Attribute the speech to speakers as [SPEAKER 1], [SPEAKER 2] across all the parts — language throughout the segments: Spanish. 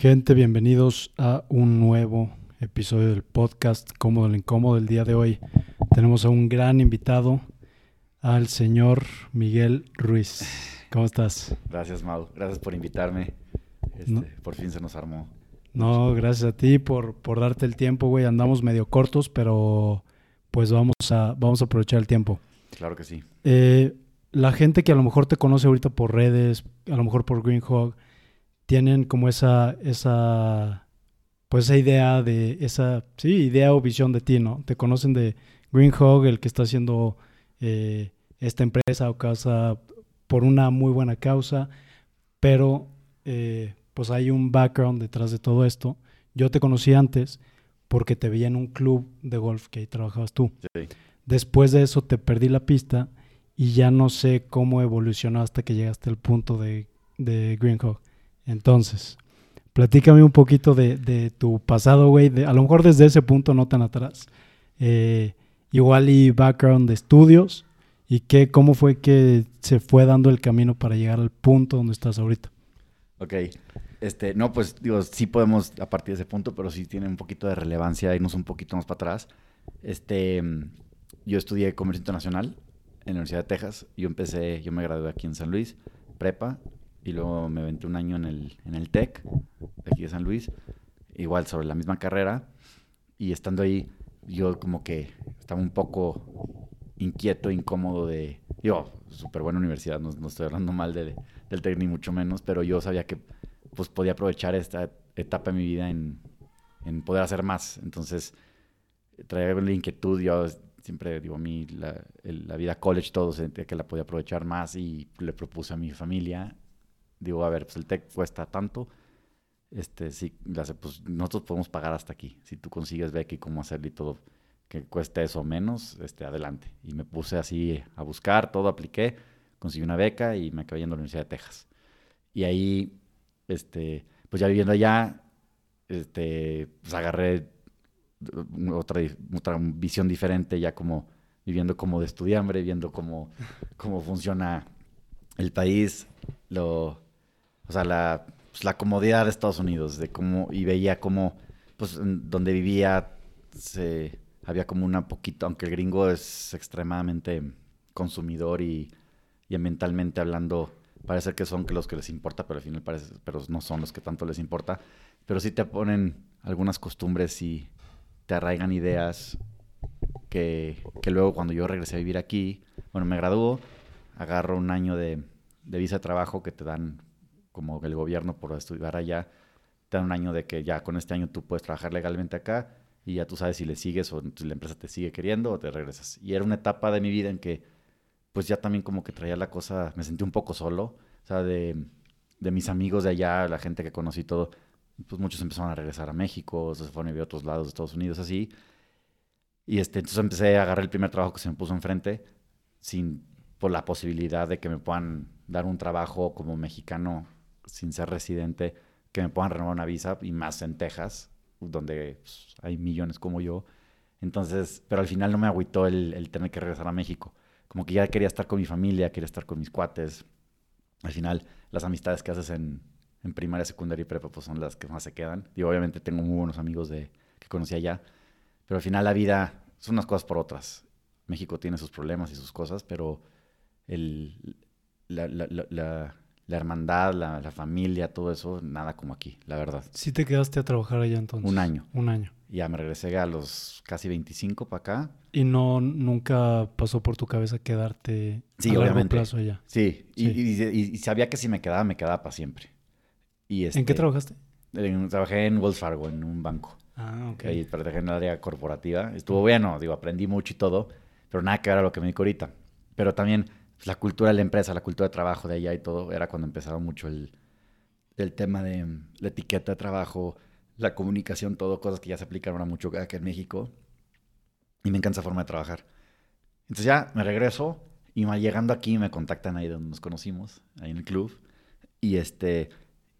[SPEAKER 1] Gente, bienvenidos a un nuevo episodio del podcast Cómodo el Incómodo. El día de hoy tenemos a un gran invitado, al señor Miguel Ruiz. ¿Cómo estás?
[SPEAKER 2] Gracias, Mau. Gracias por invitarme. Este,
[SPEAKER 1] No.
[SPEAKER 2] Por fin se nos armó.
[SPEAKER 1] No, gracias a ti por, por darte el tiempo, güey. Andamos medio cortos, pero pues vamos a, vamos a aprovechar el tiempo.
[SPEAKER 2] Claro que sí.
[SPEAKER 1] Eh, la gente que a lo mejor te conoce ahorita por redes, a lo mejor por Green Hog, tienen como esa, esa, pues esa idea de, esa, sí, idea o visión de ti, ¿no? Te conocen de Green Hog, el que está haciendo eh, esta empresa o causa por una muy buena causa, pero eh, pues hay un background detrás de todo esto. Yo te conocí antes porque te veía en un club de golf que ahí trabajabas tú.
[SPEAKER 2] Sí.
[SPEAKER 1] Después de eso te perdí la pista y ya no sé cómo evolucionó hasta que llegaste al punto de, de Green Hog. Entonces, platícame un poquito de, tu pasado, güey. A lo mejor desde ese punto no tan atrás. Eh, igual y background de estudios y qué, cómo fue que se fue dando el camino para llegar al punto donde estás ahorita.
[SPEAKER 2] Ok. Este, no, pues digo, sí podemos a partir de ese punto, pero sí tiene un poquito de relevancia irnos un poquito más para atrás. Este, yo estudié comercio internacional en la Universidad de Texas. Yo empecé, yo me gradué aquí en San Luis, prepa, y luego me aventé un año en el, en el TEC, de aquí de San Luis, igual sobre la misma carrera. Y estando ahí, yo como que estaba un poco inquieto, incómodo de... Yo, súper buena universidad, no, no estoy hablando mal de, del TEC ni mucho menos, pero yo sabía que pues podía aprovechar esta etapa de mi vida en, en poder hacer más. Entonces, traía la inquietud, yo siempre digo, a mí la, el- la vida college, todo sentía que la podía aprovechar más y le propuse a mi familia, digo, a ver, pues el TEC cuesta tanto, este, sé, pues nosotros podemos pagar hasta aquí. Si tú consigues beca y cómo hacerlo y todo, que cueste eso menos, este, adelante. Y me puse así a buscar, todo apliqué, conseguí una beca y me acabé yendo a la Universidad de Texas. Y ahí, este, pues ya viviendo allá, este, pues agarré otra, otra visión diferente, ya como viviendo como de estudiambre, viendo cómo, cómo funciona el país, lo, o sea, la, pues, la comodidad de Estados Unidos, de cómo, y veía cómo, pues, donde vivía, se, había como una poquito, aunque el gringo es extremadamente consumidor y, y ambientalmente hablando, parece que son que los que les importa, pero al final parece, pero no son los que tanto les importa, pero sí te ponen algunas costumbres y te arraigan ideas que, que luego cuando yo regresé a vivir aquí, bueno, me graduó, agarro un año de, de visa de trabajo que te dan como el gobierno por estudiar allá, te dan un año de que ya con este año tú puedes trabajar legalmente acá y ya tú sabes si le sigues o la empresa te sigue queriendo o te regresas. Y era una etapa de mi vida en que pues ya también como que traía la cosa, me sentí un poco solo, o sea, de, de mis amigos de allá, la gente que conocí todo, pues muchos empezaron a regresar a México, se fueron a vivir a otros lados de Estados Unidos, así. Y este, entonces empecé a agarrar el primer trabajo que se me puso enfrente, sin, por la posibilidad de que me puedan dar un trabajo como mexicano sin ser residente, que me puedan renovar una visa, y más en Texas, donde pues, hay millones como yo. Entonces, pero al final no me agüitó el, tener que regresar a México. Como que ya quería estar con mi familia, quería estar con mis cuates. Al final, las amistades que haces en, en primaria, secundaria y prepa, pues son las que más se quedan. Y obviamente tengo muy buenos amigos de, que conocí allá. Pero al final la vida son unas cosas por otras. México tiene sus problemas y sus cosas, pero el, la, la- hermandad, la, la familia, todo eso, nada como aquí, la verdad.
[SPEAKER 1] Sí te quedaste a trabajar allá entonces.
[SPEAKER 2] Un año.
[SPEAKER 1] Un año.
[SPEAKER 2] Y Ya me regresé a los casi 25 para acá.
[SPEAKER 1] Y no, nunca pasó por tu cabeza quedarte
[SPEAKER 2] Sí,
[SPEAKER 1] a largo plazo allá.
[SPEAKER 2] Sí, y,
[SPEAKER 1] Sí.
[SPEAKER 2] y- y- y sabía que si me quedaba, me quedaba para siempre. Y
[SPEAKER 1] ¿En qué
[SPEAKER 2] este,
[SPEAKER 1] trabajaste?
[SPEAKER 2] en- trabajé en Wells Fargo, en un banco.
[SPEAKER 1] Ah, ok.
[SPEAKER 2] Ahí trabajé en el área corporativa. Estuvo bueno, digo, aprendí mucho y todo, pero nada que ver a lo que me dedico ahorita. Pero también la cultura de la empresa, la cultura de trabajo de allá y todo, era cuando empezaba mucho el, el tema de la etiqueta de trabajo, la comunicación, todo, cosas que ya se aplican ahora mucho acá en México. Y me encanta esa forma de trabajar. Entonces ya me regreso y llegando aquí me contactan ahí donde nos conocimos, ahí en el club. Y este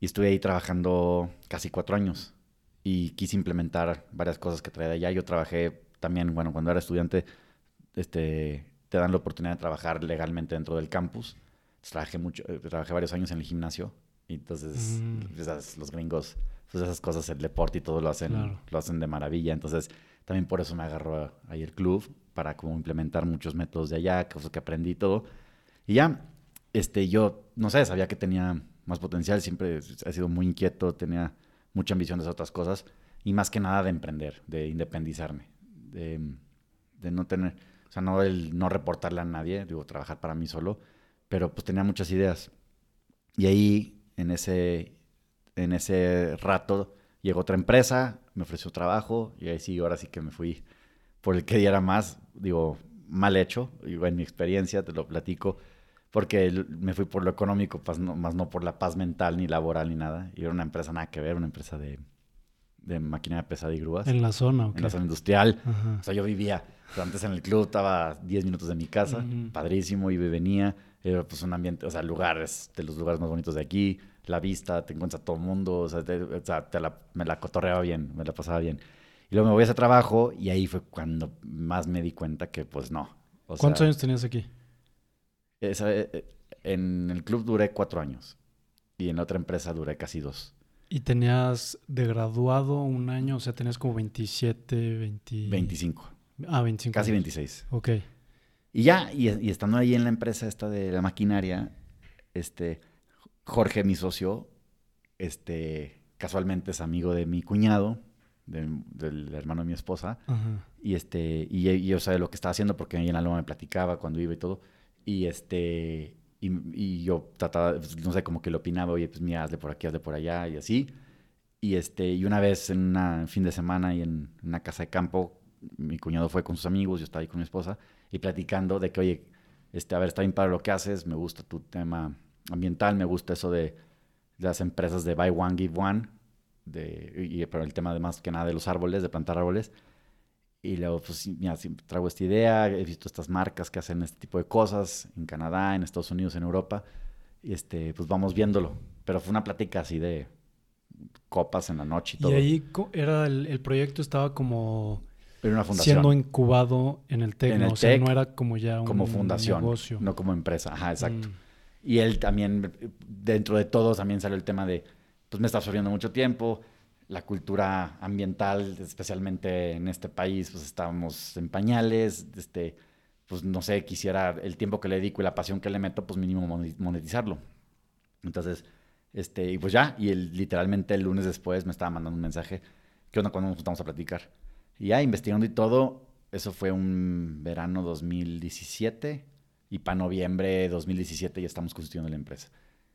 [SPEAKER 2] y estuve ahí trabajando casi cuatro años. Y quise implementar varias cosas que traía de allá. Yo trabajé también, bueno, cuando era estudiante, este, te dan la oportunidad de trabajar legalmente dentro del campus. Entonces, trabajé mucho, eh, trabajé varios años en el gimnasio. Y entonces,
[SPEAKER 1] Mm.
[SPEAKER 2] ya sabes, los gringos pues esas cosas, el deporte y todo lo hacen, lo hacen de maravilla. Entonces, también por eso me agarró ahí el club, para como implementar muchos métodos de allá, cosas que aprendí y todo. Y ya, este, yo, no sé, sabía que tenía más potencial, siempre he sido muy inquieto, tenía mucha ambición de hacer otras cosas y más que nada de emprender, de independizarme, de, de no tener, o sea, no el no reportarle a nadie, digo, trabajar para mí solo, pero pues tenía muchas ideas. Y ahí, en ese, en ese rato, llegó otra empresa, me ofreció trabajo y ahí sí, ahora sí que me fui por el que diera más, digo, mal hecho, digo, en mi experiencia, te lo platico, porque me fui por lo económico, pues, más no por la paz mental, ni laboral, ni nada. Y era una empresa nada que ver, una empresa de, de maquinaria pesada y grúas.
[SPEAKER 1] En la zona,
[SPEAKER 2] En la zona industrial. O sea, yo vivía, antes en el club estaba 10 minutos de mi casa, padrísimo, iba y venía. Era pues un ambiente, o sea, lugares, de los lugares más bonitos de aquí, la vista, te encuentras a todo el mundo, o sea, me la cotorreaba bien, me la pasaba bien. Y luego me voy a ese trabajo y ahí fue cuando más me di cuenta que pues no.
[SPEAKER 1] ¿Cuántos años tenías aquí?
[SPEAKER 2] Eh, eh, en el club duré cuatro años y en la otra empresa duré casi dos.
[SPEAKER 1] ¿Y tenías de graduado un año? O sea, tenías como 27, 20...
[SPEAKER 2] 25.
[SPEAKER 1] Ah, 25.
[SPEAKER 2] Casi 26.
[SPEAKER 1] Ok.
[SPEAKER 2] Y ya, y, y, estando ahí en la empresa esta de la maquinaria, este, Jorge, mi socio, este, casualmente es amigo de mi cuñado, del hermano de mi esposa. Y este, y, yo sabía lo que estaba haciendo porque ella en Loma me platicaba cuando iba y todo. Y este, y, yo trataba, pues, no sé, como que le opinaba, oye, pues mira, hazle por aquí, hazle por allá, y así. Y este, y una vez en un fin de semana y en una casa de campo, mi cuñado fue con sus amigos, yo estaba ahí con mi esposa, y platicando de que, oye, este, a ver, está bien para lo que haces, me gusta tu tema ambiental, me gusta eso de las empresas de Buy One, Give One, de, y, pero el tema de más que nada de los árboles, de plantar árboles. Y luego, pues, mira, traigo esta idea, he visto estas marcas que hacen este tipo de cosas en Canadá, en Estados Unidos, en Europa. Y este, pues vamos viéndolo. Pero fue una plática así de copas en la noche y todo.
[SPEAKER 1] Y ahí era el, proyecto estaba como
[SPEAKER 2] una fundación.
[SPEAKER 1] siendo incubado en el TEC, o sea, no era como ya un
[SPEAKER 2] como fundación, negocio. no como empresa. Ajá, exacto. Mm. Y él también, dentro de todo, también salió el tema de pues me está absorbiendo mucho tiempo. La cultura ambiental, especialmente en este país, pues estábamos en pañales. Este, pues no sé, quisiera el tiempo que le dedico y la pasión que le meto, pues mínimo monetizarlo. Entonces, este, y pues ya, y el, literalmente el lunes después me estaba mandando un mensaje, ¿qué onda cuando nos juntamos a platicar? Y ya, investigando y todo, eso fue un verano 2017, y para noviembre 2017 ya estamos constituyendo la empresa.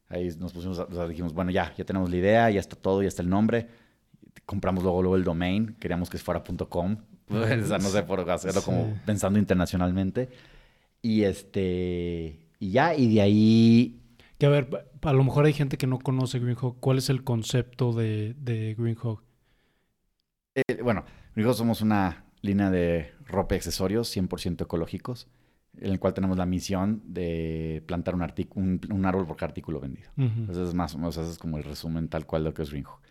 [SPEAKER 2] Ahí nos pusimos, o sea, dijimos, bueno, ya, ya tenemos la idea, ya está todo, ya está el nombre. Compramos luego, luego el domain, queríamos que fuera .com, o sea, no sé, por hacerlo como pensando internacionalmente. Y este, y ya, y de ahí...
[SPEAKER 1] Que a ver, a lo mejor hay gente que no conoce Greenhawk. ¿Cuál es el concepto de, de Greenhawk?
[SPEAKER 2] Eh, bueno, Greenhawk somos una línea de ropa y accesorios 100% ecológicos en el cual tenemos la misión de plantar un, un, árbol por cada artículo vendido. Entonces, es más o menos, es como el resumen tal cual de lo que es Greenhawk.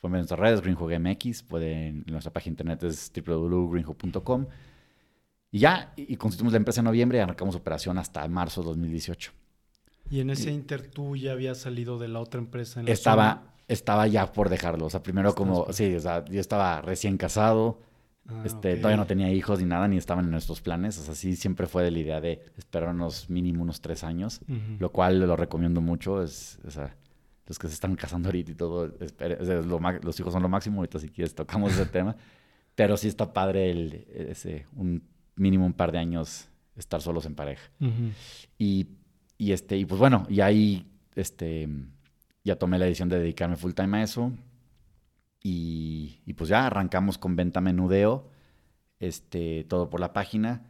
[SPEAKER 2] Pueden ver nuestras redes, Greenhawk MX, pueden, nuestra página internet es www.greenhawk.com. Y ya, y constituimos la empresa en noviembre y arrancamos operación hasta marzo de 2018.
[SPEAKER 1] ¿Y en ese inter tú ya habías salido de la otra empresa? En la
[SPEAKER 2] estaba, estaba ya por dejarlo. O sea, primero como, sí, o sea, yo estaba recién casado Ah, este, Todavía no tenía hijos ni nada, ni estaban en nuestros planes. O sea, sí siempre fue de la idea de esperarnos mínimo unos tres años, lo cual lo recomiendo mucho. Es, o sea, los que se están casando ahorita y todo, los hijos son lo máximo. Ahorita, si quieres, tocamos ese tema. Pero sí está padre el, ese, un mínimo un par de años estar solos en pareja. y, y, este, y pues bueno, y ahí este, ya tomé la decisión de dedicarme full time a eso. Y, pues ya arrancamos con venta menudeo, este, todo por la página.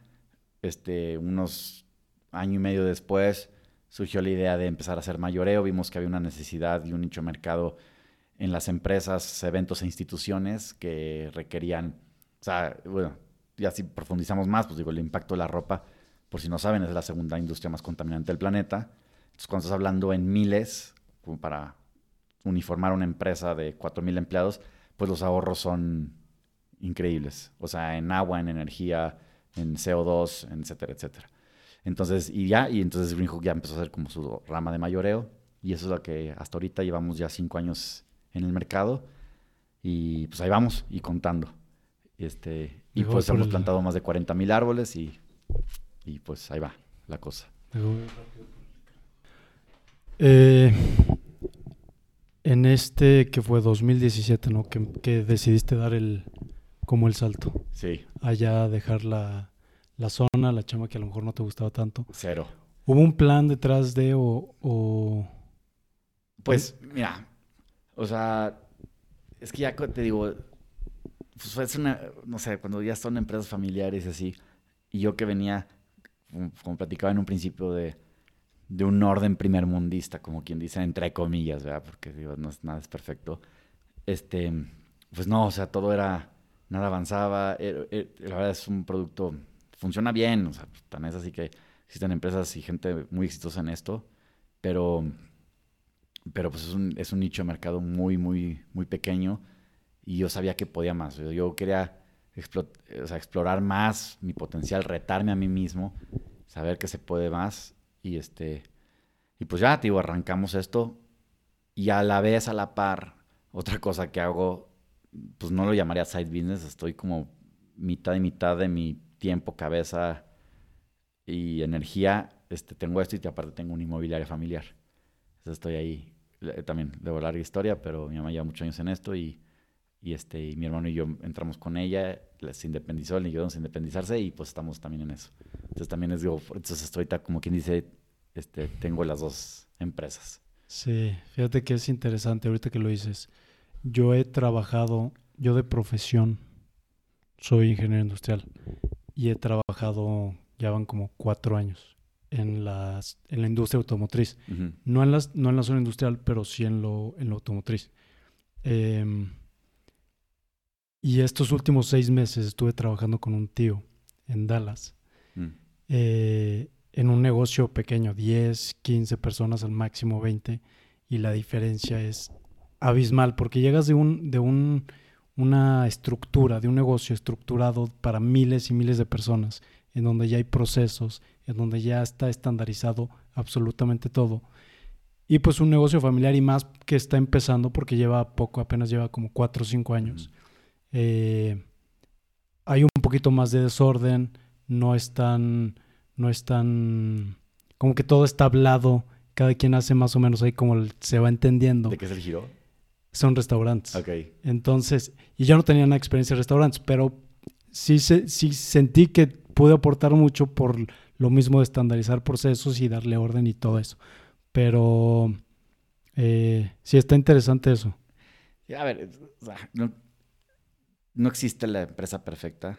[SPEAKER 2] Este, unos año y medio después surgió la idea de empezar a hacer mayoreo. Vimos que había una necesidad y un nicho de mercado en las empresas, eventos e instituciones que requerían, o sea, bueno, ya si profundizamos más, pues digo, el impacto de la ropa, por si no saben, es la segunda industria más contaminante del planeta. Entonces, cuando estás hablando en miles, para uniformar una empresa de 4.000 empleados, pues los ahorros son increíbles. O sea, en agua, en energía, en CO2, etcétera, etcétera. Entonces, y ya, y entonces Greenhook ya empezó a ser como su rama de mayoreo. Y eso es lo que hasta ahorita llevamos ya cinco años en el mercado. Y pues ahí vamos, y contando. Este, y pues hemos
[SPEAKER 1] el-
[SPEAKER 2] plantado más de 40 mil árboles y, y pues ahí va la cosa.
[SPEAKER 1] Eh, en este que fue 2017, ¿no? Que, que decidiste dar el como el salto.
[SPEAKER 2] Sí,
[SPEAKER 1] Allá dejar la, la zona, la chama que a lo mejor no te gustaba tanto.
[SPEAKER 2] cero.
[SPEAKER 1] ¿Hubo un plan detrás de o, o-
[SPEAKER 2] Pues, mira, o sea, es que ya te digo, pues es una, no sé, cuando ya son empresas familiares y así, y yo que venía, como, como platicaba en un principio, de, de un orden primermundista, como quien dice, entre comillas, ¿verdad? Porque digo, no es nada es perfecto. Este, pues no, o sea, todo era, nada avanzaba, la verdad es un producto, funciona bien, o sea, tan es así que existen empresas y gente muy exitosa en esto, pero pero pues es un, es un nicho de mercado muy, muy, muy pequeño y yo sabía que podía más. Yo, yo quería explo- o sea, explorar más mi potencial, retarme a mí mismo, saber que se puede más y este y pues ya, digo, arrancamos esto y a la vez, a la par, otra cosa que hago, pues no lo llamaría side business, estoy como mitad y mitad de mi tiempo, cabeza y energía, este, tengo esto y aparte tengo una inmobiliaria familiar. Entonces estoy ahí eh, también de larga historia, pero mi mamá lleva muchos años en esto y, y, este, y mi hermano y yo entramos con ella, la- se independizó, le ayudamos a independizarse y pues estamos también en eso. Entonces también es, digo, entonces estoy como quien dice, este, tengo las dos empresas.
[SPEAKER 1] Sí, fíjate que es interesante ahorita que lo dices. Yo he trabajado, yo de profesión soy ingeniero industrial y he trabajado, ya van como cuatro años en, las, en la industria automotriz. No en, las, no en la zona industrial, pero sí en lo, en lo automotriz. Em, y estos últimos seis meses estuve trabajando con un tío en Dallas
[SPEAKER 2] Mm.
[SPEAKER 1] eh, en un negocio pequeño, 10, 15 personas al máximo 20, y la diferencia es abismal, porque llegas de un, de un, una estructura, de un negocio estructurado para miles y miles de personas, en donde ya hay procesos, en donde ya está estandarizado absolutamente todo. Y pues un negocio familiar y más que está empezando porque lleva poco, apenas lleva como 4 o 5 años.
[SPEAKER 2] Ujú.
[SPEAKER 1] Eh, hay un poquito más de desorden, no es tan, no es tan, como que todo está hablado, cada quien hace más o menos ahí como el- se va entendiendo.
[SPEAKER 2] ¿De qué es el giro?
[SPEAKER 1] Son restaurantes.
[SPEAKER 2] Ok.
[SPEAKER 1] Entonces, y yo no tenía una experiencia en restaurantes, pero sí, sí sentí que pude aportar mucho por lo mismo de estandarizar procesos y darle orden y todo eso. Pero eh, sí está interesante eso.
[SPEAKER 2] A ver, no, no existe la empresa perfecta.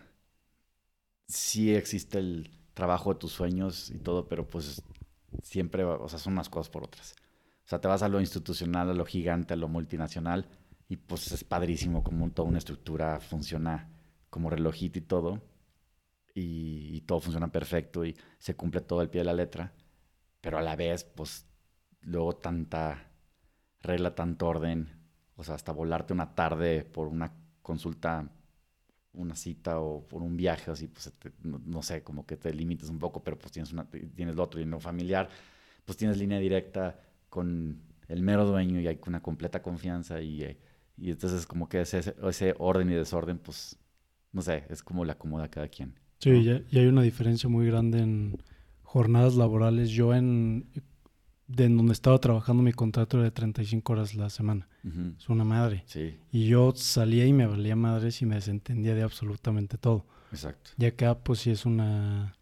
[SPEAKER 2] Sí existe el trabajo de tus sueños y todo, pero pues siempre, o sea, son unas cosas por otras. O sea, te vas a lo institucional, a lo gigante, a lo multinacional, y pues es padrísimo como toda una estructura funciona como relojito y todo, y, y todo funciona perfecto y se cumple todo al pie de la letra, pero a la vez, pues luego tanta regla, tanto orden, o sea, hasta volarte una tarde por una consulta, una cita o por un viaje, así, pues te- no, no sé, como que te limites un poco, pero pues tienes, una, tienes lo otro lo familiar, pues tienes línea directa con el mero dueño y hay una completa confianza y, eh, y entonces como que ese, ese orden y desorden, pues, no sé, es como le acomoda a cada quien.
[SPEAKER 1] Sí,
[SPEAKER 2] ¿no?
[SPEAKER 1] y hay una diferencia muy grande en jornadas laborales. Yo en, de en donde estaba trabajando mi contrato era de 35 horas la semana. Es una madre.
[SPEAKER 2] Sí,
[SPEAKER 1] Y yo salía y me valía madres y me desentendía de absolutamente todo.
[SPEAKER 2] exacto.
[SPEAKER 1] Y acá pues sí es una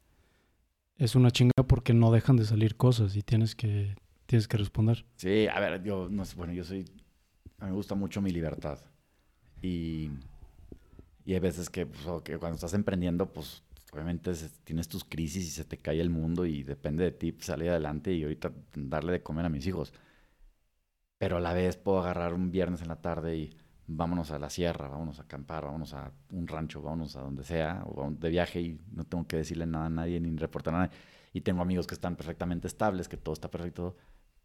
[SPEAKER 1] es una chinga porque no dejan de salir cosas y tienes que tienes que responder.
[SPEAKER 2] Sí, a ver, yo no sé, bueno, yo soy, a mí me gusta mucho mi libertad. Y, y hay veces que, pues, que cuando estás emprendiendo, pues obviamente tienes tus crisis y se te cae el mundo y depende de ti pues, salir adelante y ahorita darle de comer a mis hijos. Pero a la vez puedo agarrar un viernes en la tarde y vámonos a la sierra, vámonos a acampar, vámonos a un rancho, vámonos a donde sea, o de viaje y no tengo que decirle nada a nadie ni reportar a nadie. Y tengo amigos que están perfectamente estables, que todo está perfecto,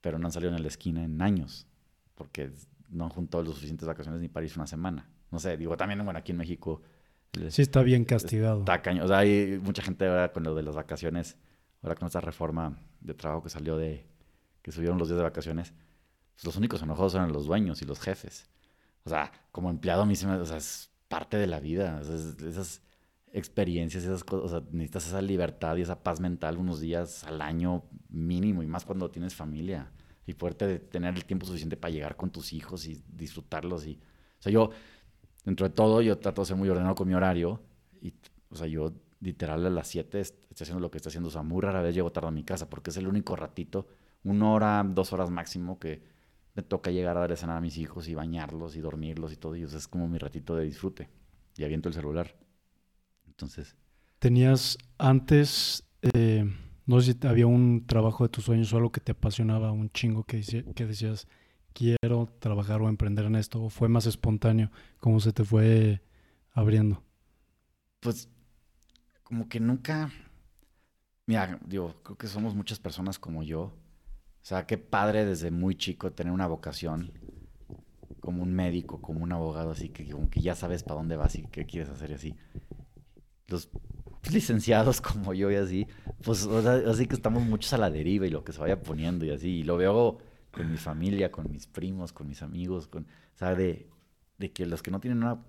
[SPEAKER 2] pero no han salido en la esquina en años, porque no han juntado las suficientes vacaciones ni para una semana. No sé, digo, también, bueno, aquí en México
[SPEAKER 1] Sí está bien castigado.
[SPEAKER 2] está cañón. O sea, hay mucha gente ahora con lo de las vacaciones, ahora con esta reforma de trabajo que salió de, que subieron los días de vacaciones, pues los únicos enojados eran los dueños y los jefes. O sea, como empleado a mí se me, o sea, es parte de la vida. O sea, es- esas experiencias, esas cosas, o sea, necesitas esa libertad y esa paz mental unos días al año mínimo y más cuando tienes familia y poderte tener el tiempo suficiente para llegar con tus hijos y disfrutarlos y o sea, yo dentro de todo yo trato de ser muy ordenado con mi horario y o sea, yo literal a las 7 est- estoy haciendo lo que estoy haciendo, o sea, muy rara vez llego tarde a mi casa porque es el único ratito, una hora, dos horas máximo que me toca llegar a darle cenar a mis hijos y bañarlos y dormirlos y todo y es como mi ratito de disfrute y aviento el celular. Entonces,
[SPEAKER 1] ¿Tenías antes, eh, no sé si había un trabajo de tus sueños o algo que te apasionaba, un chingo que, que decías, quiero trabajar o emprender en esto? ¿O fue más espontáneo? ¿Cómo se te fue abriendo?
[SPEAKER 2] pues como que nunca, mira, digo, creo que somos muchas personas como yo. O sea, qué padre desde muy chico tener una vocación como un médico, como un abogado, así que como que ya sabes para dónde vas y qué quieres hacer y así. Los licenciados como yo y así, pues o sea, así que estamos muchos a la deriva y lo que se vaya poniendo y así. Y lo veo con mi familia, con mis primos, con mis amigos, con, o sea, de, de que los que no tienen una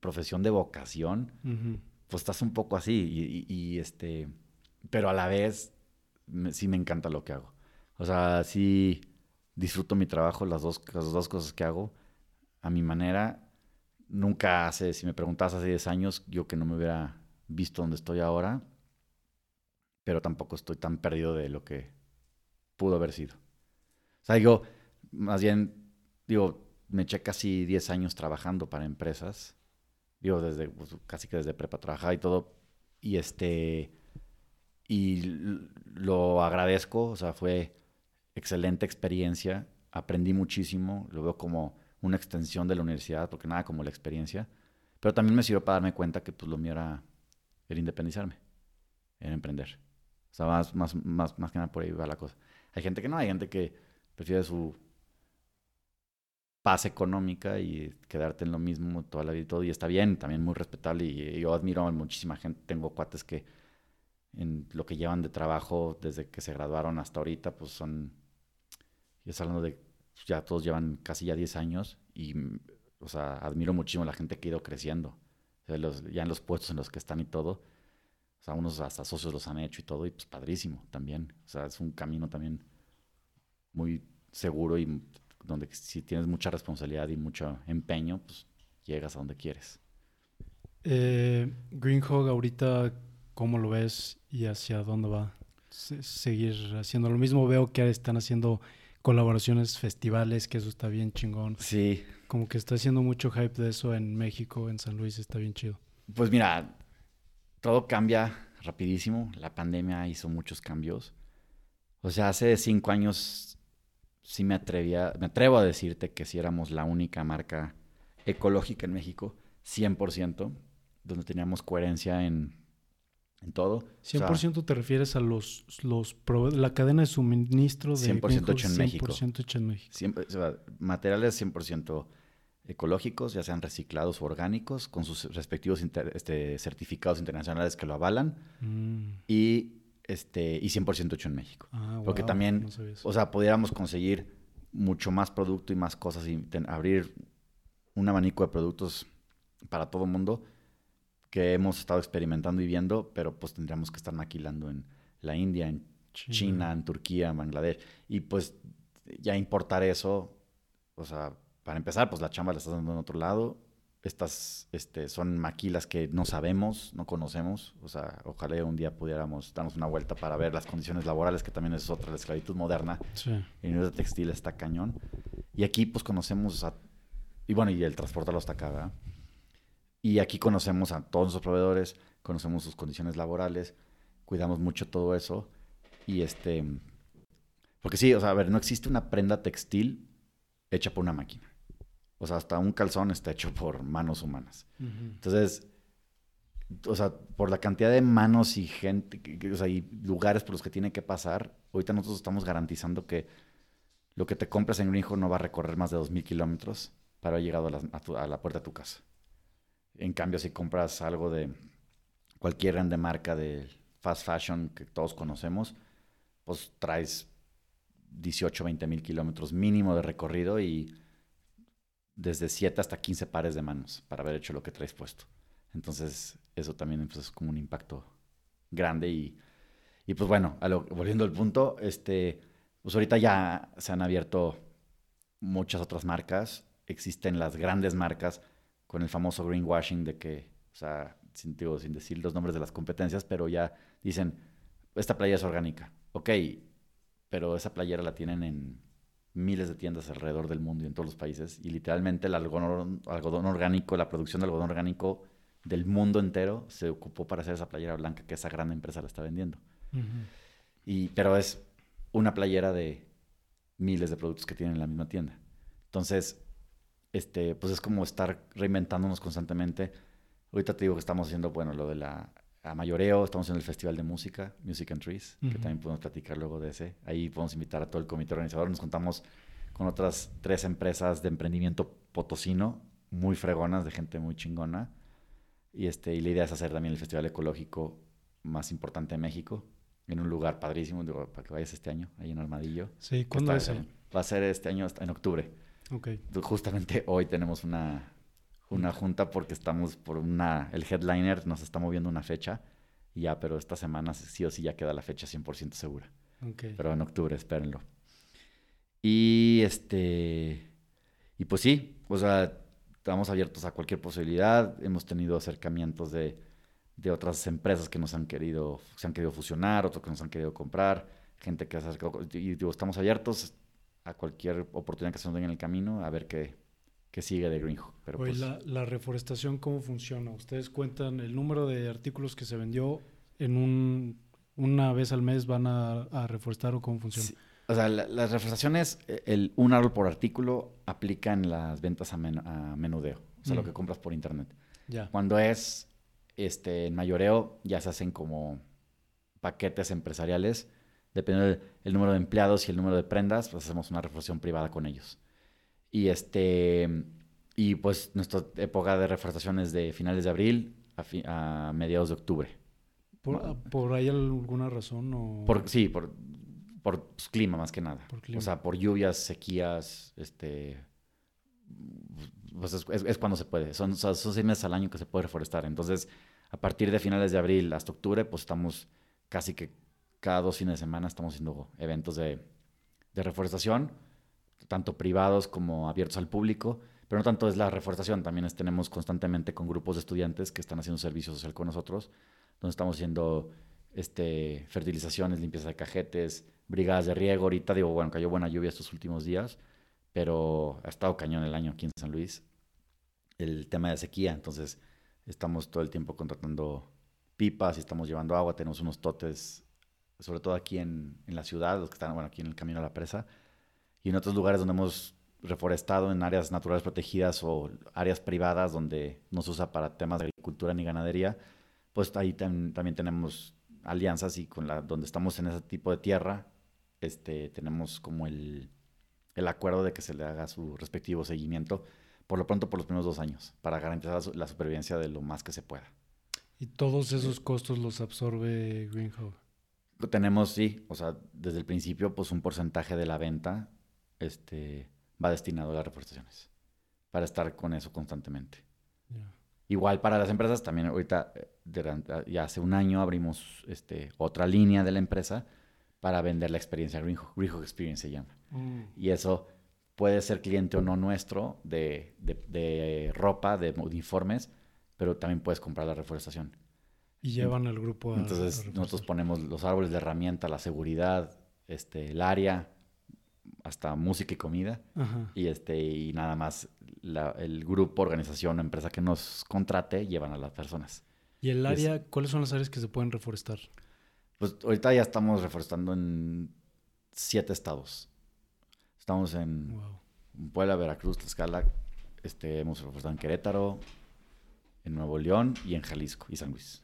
[SPEAKER 2] profesión de vocación, pues estás un poco así y, y- y, este, pero a la vez me- sí me encanta lo que hago. O sea, sí disfruto mi trabajo, las dos, las dos cosas que hago a mi manera. Nunca hace, si me preguntas hace 10 años, yo que no me hubiera visto donde estoy ahora, pero tampoco estoy tan perdido de lo que pudo haber sido. O sea, digo, más bien, digo, me eché casi 10 años trabajando para empresas. Digo, desde, pues, casi que desde prepa trabajaba y todo, y este, y lo agradezco, o sea, fue excelente experiencia, aprendí muchísimo, lo veo como una extensión de la universidad, porque nada como la experiencia, pero también me sirvió para darme cuenta que pues lo mío era el independizarme, era emprender. O sea, más, más, más, más que nada por ahí va la cosa. Hay gente que no, hay gente que prefiere su paz económica y quedarte en lo mismo toda la vida y todo, y está bien, también muy respetable, y yo admiro a muchísima gente, tengo cuates que en lo que llevan de trabajo desde que se graduaron hasta ahorita, pues son, yo estoy hablando de, ya todos llevan casi ya 10 años, y, o sea, admiro muchísimo a la gente que ha ido creciendo, ya en los puestos en los que están y todo, o sea, unos hasta socios los han hecho y todo, y pues padrísimo también, o sea, es un camino también muy seguro y donde si tienes mucha responsabilidad y mucho empeño, pues llegas a donde quieres.
[SPEAKER 1] Eh, Green Hog ahorita, ¿cómo lo ves y hacia dónde va? Se- seguir haciendo lo mismo. Veo que están haciendo colaboraciones, festivales, que eso está bien chingón.
[SPEAKER 2] Sí,
[SPEAKER 1] Como que está haciendo mucho hype de eso en México, en San Luis, está bien chido.
[SPEAKER 2] pues mira, todo cambia rapidísimo. La pandemia hizo muchos cambios. O sea, hace cinco años sí me atrevía, me atrevo a decirte que si éramos la única marca ecológica en México, 100%, donde teníamos coherencia en, en todo. O sea,
[SPEAKER 1] 100% te refieres a los, los la cadena de suministro de
[SPEAKER 2] 100%
[SPEAKER 1] Green Hog,
[SPEAKER 2] hecho en México.
[SPEAKER 1] 100% hecho en México.
[SPEAKER 2] Siempre, o sea, materiales 100% ecológicos, ya sean reciclados o orgánicos, con sus respectivos inter- este, certificados internacionales que lo avalan,
[SPEAKER 1] Mm.
[SPEAKER 2] y, este, y 100% hecho en México.
[SPEAKER 1] Ah,
[SPEAKER 2] Porque
[SPEAKER 1] wow,
[SPEAKER 2] también,
[SPEAKER 1] no.
[SPEAKER 2] O sea, pudiéramos conseguir mucho más producto y más cosas y ten- abrir un abanico de productos para todo el mundo que hemos estado experimentando y viendo, pero pues tendríamos que estar maquilando en la India, en
[SPEAKER 1] China.
[SPEAKER 2] China, en Turquía, en Bangladesh. Y pues ya importar eso, o sea, para empezar, pues la chamba la estás dando en otro lado. Estas este, son maquilas que no sabemos, no conocemos. O sea, ojalá un día pudiéramos darnos una vuelta para ver las condiciones laborales, que también es otra, la esclavitud moderna.
[SPEAKER 1] Sí.
[SPEAKER 2] En el textil está cañón. Y aquí pues conocemos a... Y bueno, y el transportarlo hasta acá, ¿verdad? Y aquí conocemos a todos nuestros proveedores, conocemos sus condiciones laborales, cuidamos mucho todo eso. Y este... Porque sí, o sea, a ver, no existe una prenda textil hecha por una máquina. O sea, hasta un calzón está hecho por manos humanas. Entonces, o sea, por la cantidad de manos y gente, o sea, y lugares por los que tiene que pasar, ahorita nosotros estamos garantizando que lo que te compras en Greenhorn no va a recorrer más de 2.000 kilómetros para haber llegado a la, a tu- a la puerta de tu casa. En cambio, si compras algo de cualquier grande marca de fast fashion que todos conocemos, pues traes 18, 20 mil kilómetros mínimo de recorrido y desde 7 hasta 15 pares de manos para haber hecho lo que traes puesto. Entonces, eso también pues, es como un impacto grande y, y pues bueno, volviendo al punto, este, pues ahorita ya se han abierto muchas otras marcas, existen las grandes marcas con el famoso greenwashing de que, o sea, sin, sin decir los nombres de las competencias, pero ya dicen, esta playa es orgánica, ok, pero esa playera la tienen en miles de tiendas alrededor del mundo y en todos los países, y literalmente el algodón, algodón orgánico, la producción de algodón orgánico del mundo entero se ocupó para hacer esa playera blanca que esa gran empresa la está vendiendo. y, pero es una playera de miles de productos que tienen en la misma tienda. Entonces, este, pues es como estar reinventándonos constantemente. Ahorita te digo que estamos haciendo, bueno, lo de la a mayoreo, estamos en el Festival de Música, Music and Trees, que también podemos platicar luego de ese. Ahí podemos invitar a todo el comité organizador. Nos contamos con otras tres empresas de emprendimiento potosino, muy fregonas, de gente muy chingona. Y, este, y la idea es hacer también el festival ecológico más importante de México, en un lugar padrísimo, digo, para que vayas este año, ahí en Armadillo.
[SPEAKER 1] Sí, ¿cuándo es?
[SPEAKER 2] Va a ser este año en octubre.
[SPEAKER 1] Ok.
[SPEAKER 2] Justamente hoy tenemos una, una junta porque estamos por una, el headliner nos está moviendo una fecha y ya, pero esta semana sí o sí ya queda la fecha 100% segura.
[SPEAKER 1] Okay.
[SPEAKER 2] Pero en octubre, espérenlo. Y este, y pues sí, o sea, estamos abiertos a cualquier posibilidad, hemos tenido acercamientos de, de otras empresas que nos han querido, se han querido fusionar, otros que nos han querido comprar, gente que se ha acercado, y digo, estamos abiertos a cualquier oportunidad que se nos den en el camino, a ver qué, sigue de.
[SPEAKER 1] Pero pues la, la, reforestación, ¿cómo funciona? Ustedes cuentan el número de artículos que se vendió en un, una vez al mes, van a, a reforestar o cómo funciona?
[SPEAKER 2] O sea, las reforestaciones, e, el, un árbol por artículo aplica en las ventas a, menudeo, o sea, lo mm. que compras por internet.
[SPEAKER 1] Ya.
[SPEAKER 2] Cuando es este, en mayoreo, ya se hacen como paquetes empresariales dependiendo del número de empleados y el número de prendas, pues hacemos una reforestación privada con ellos. Y este y pues nuestra época de reforestación es de finales de abril a, mediados de octubre.
[SPEAKER 1] ¿Por, ahí alguna razón? O...
[SPEAKER 2] Por, sí, por, por pues, clima más que nada. O sea, por lluvias, sequías, este... Pues es, cuando se puede. Son, son seis meses al año que se puede reforestar. Entonces, a partir de finales de abril hasta octubre, pues estamos casi que cada dos fines de semana estamos haciendo eventos de, reforestación, tanto privados como abiertos al público. Pero no tanto es la reforestación, también tenemos constantemente con grupos de estudiantes que están haciendo servicio social con nosotros, donde estamos haciendo este, fertilizaciones, limpieza de cajetes, brigadas de riego. Ahorita digo, bueno, cayó buena lluvia estos últimos días, pero ha estado cañón el año aquí en San Luis. El tema de sequía, entonces estamos todo el tiempo contratando pipas y estamos llevando agua. Tenemos unos totes sobre todo aquí en, en, la ciudad, los que están, bueno, aquí en el camino a la presa, y en otros lugares donde hemos reforestado en áreas naturales protegidas o áreas privadas donde no se usa para temas de agricultura ni ganadería, pues ahí también tenemos alianzas y con la, donde estamos en ese tipo de tierra, este, tenemos como el, el acuerdo de que se le haga su respectivo seguimiento, por lo pronto por los primeros dos años, para garantizar la supervivencia de lo más que se pueda.
[SPEAKER 1] ¿Y todos esos costos los absorbe Greenhouse?
[SPEAKER 2] Tenemos, sí, o sea, desde el principio, pues un porcentaje de la venta este, va destinado a las reforestaciones, para estar con eso constantemente. Igual para las empresas, también ahorita, eh, ya hace un año abrimos este, otra línea de la empresa para vender la experiencia Greenhook, Experience se llama. Mm. Y eso puede ser cliente o no nuestro de, de ropa, de uniformes, pero también puedes comprar la reforestación.
[SPEAKER 1] Y llevan al grupo
[SPEAKER 2] a, Entonces nosotros ponemos los árboles de herramienta, la seguridad, este, el área, hasta música y comida. Y este, y nada más el grupo, organización, empresa que nos contrate, llevan a las personas.
[SPEAKER 1] ¿Y el área, cuáles son las áreas que se pueden reforestar?
[SPEAKER 2] Pues ahorita ya estamos reforestando en siete estados. Estamos en Puebla, Veracruz, Tlaxcala, este, hemos reforestado en Querétaro, en Nuevo León y en Jalisco y San Luis.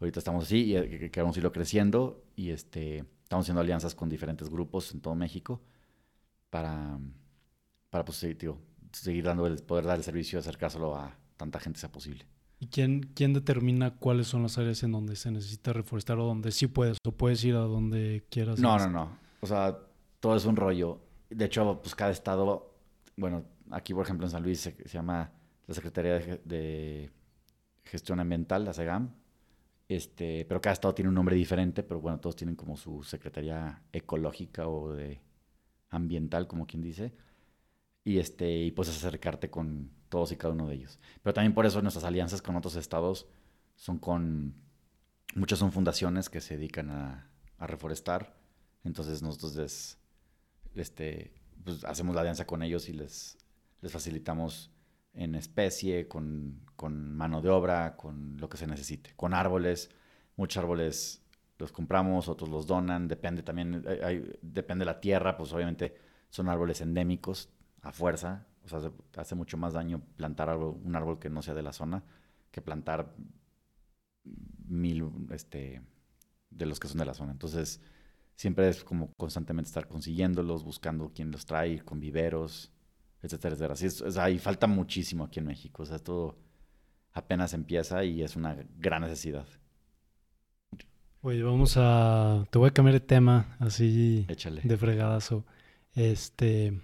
[SPEAKER 2] Ahorita estamos así y eh, queremos irlo creciendo y este, estamos haciendo alianzas con diferentes grupos en todo México para, para pues, seguir dando el, poder dar el servicio y acercárselo a tanta gente sea posible.
[SPEAKER 1] ¿Y quién, quién determina cuáles son las áreas en donde se necesita reforestar o donde sí puedes o puedes ir a donde quieras?
[SPEAKER 2] No, no, no. O sea, todo es un rollo. De hecho, pues cada estado, bueno, aquí, por ejemplo, en San Luis se, llama la Secretaría de, Gestión Ambiental, la SEGAM, este, pero cada estado tiene un nombre diferente, pero bueno, todos tienen como su Secretaría Ecológica o de Ambiental, como quien dice, y, este, y puedes acercarte con todos y cada uno de ellos. Pero también por eso nuestras alianzas con otros estados son con, muchas son fundaciones que se dedican a, a reforestar, entonces nosotros este, pues, hacemos la alianza con ellos y les, les facilitamos en especie, con, con, mano de obra, con lo que se necesite, con árboles. Muchos árboles los compramos, otros los donan, depende también, depende de la tierra, pues obviamente son árboles endémicos a fuerza, o sea, hace mucho más daño plantar un árbol que no sea de la zona que plantar mil este, de los que son de la zona. Entonces, siempre es como constantemente estar consiguiéndolos, buscando quién los trae, con viveros, etcétera, etcétera. Así es, ahí falta muchísimo aquí en México. O sea, todo apenas empieza y es una gran necesidad.
[SPEAKER 1] Oye, vamos a. Te voy a cambiar de tema así Échale. de fregadazo. Este.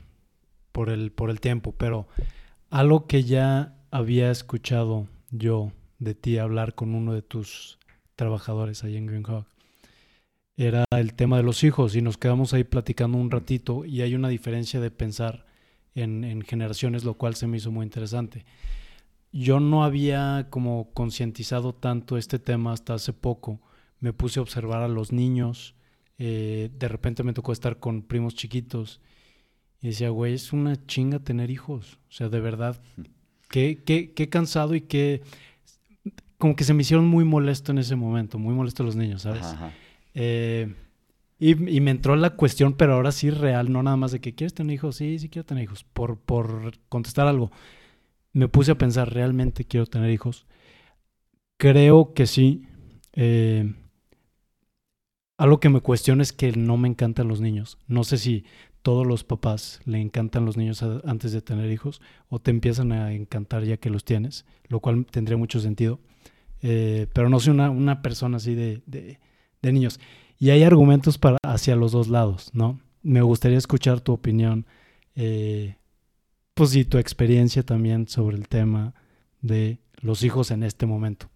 [SPEAKER 1] Por el, por el tiempo. Pero algo que ya había escuchado yo de ti hablar con uno de tus trabajadores ahí en Green Hawk era el tema de los hijos y nos quedamos ahí platicando un ratito y hay una diferencia de pensar en, generaciones, lo cual se me hizo muy interesante. Yo no había como concientizado tanto este tema hasta hace poco. Me puse a observar a los niños. Eh, de repente me tocó estar con primos chiquitos. Y decía, güey, es una chinga tener hijos. O sea, de verdad, qué, qué, qué cansado y qué... Como que se me hicieron muy molesto en ese momento, muy molesto los niños, ¿sabes? Ajá. Eh, y, me entró la cuestión, pero ahora sí real, no nada más de que quieres tener hijos, sí, sí quiero tener hijos, por, por contestar algo. Me puse a pensar, ¿realmente quiero tener hijos? Creo que sí. Eh, algo que me cuestiona es que no me encantan los niños. No sé si todos los papás le encantan los niños antes de tener hijos o te empiezan a encantar ya que los tienes, lo cual tendría mucho sentido. Eh, pero no soy una, persona así de de niños. Y hay argumentos para, hacia los dos lados, ¿no? Me gustaría escuchar tu opinión, eh, pues y tu experiencia también sobre el tema de los hijos en este momento.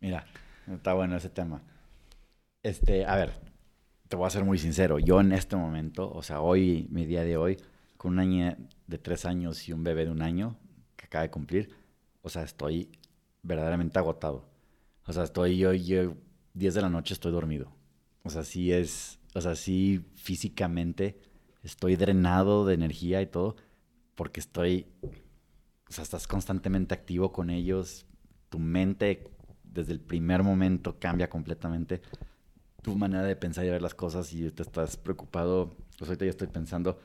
[SPEAKER 2] Mira, está bueno ese tema. Este, a ver, te voy a ser muy sincero. Yo en este momento, o sea, hoy, mi día de hoy, con una niña de tres años y un bebé de un año que acaba de cumplir, o sea, estoy verdaderamente agotado. O sea, estoy yo, yo 10 de la noche estoy dormido. O sea, sí es, o sea, sí físicamente estoy drenado de energía y todo, porque estoy, o sea, estás constantemente activo con ellos, tu mente desde el primer momento cambia completamente, tu manera de pensar y ver las cosas y te estás preocupado, pues ahorita ya estoy pensando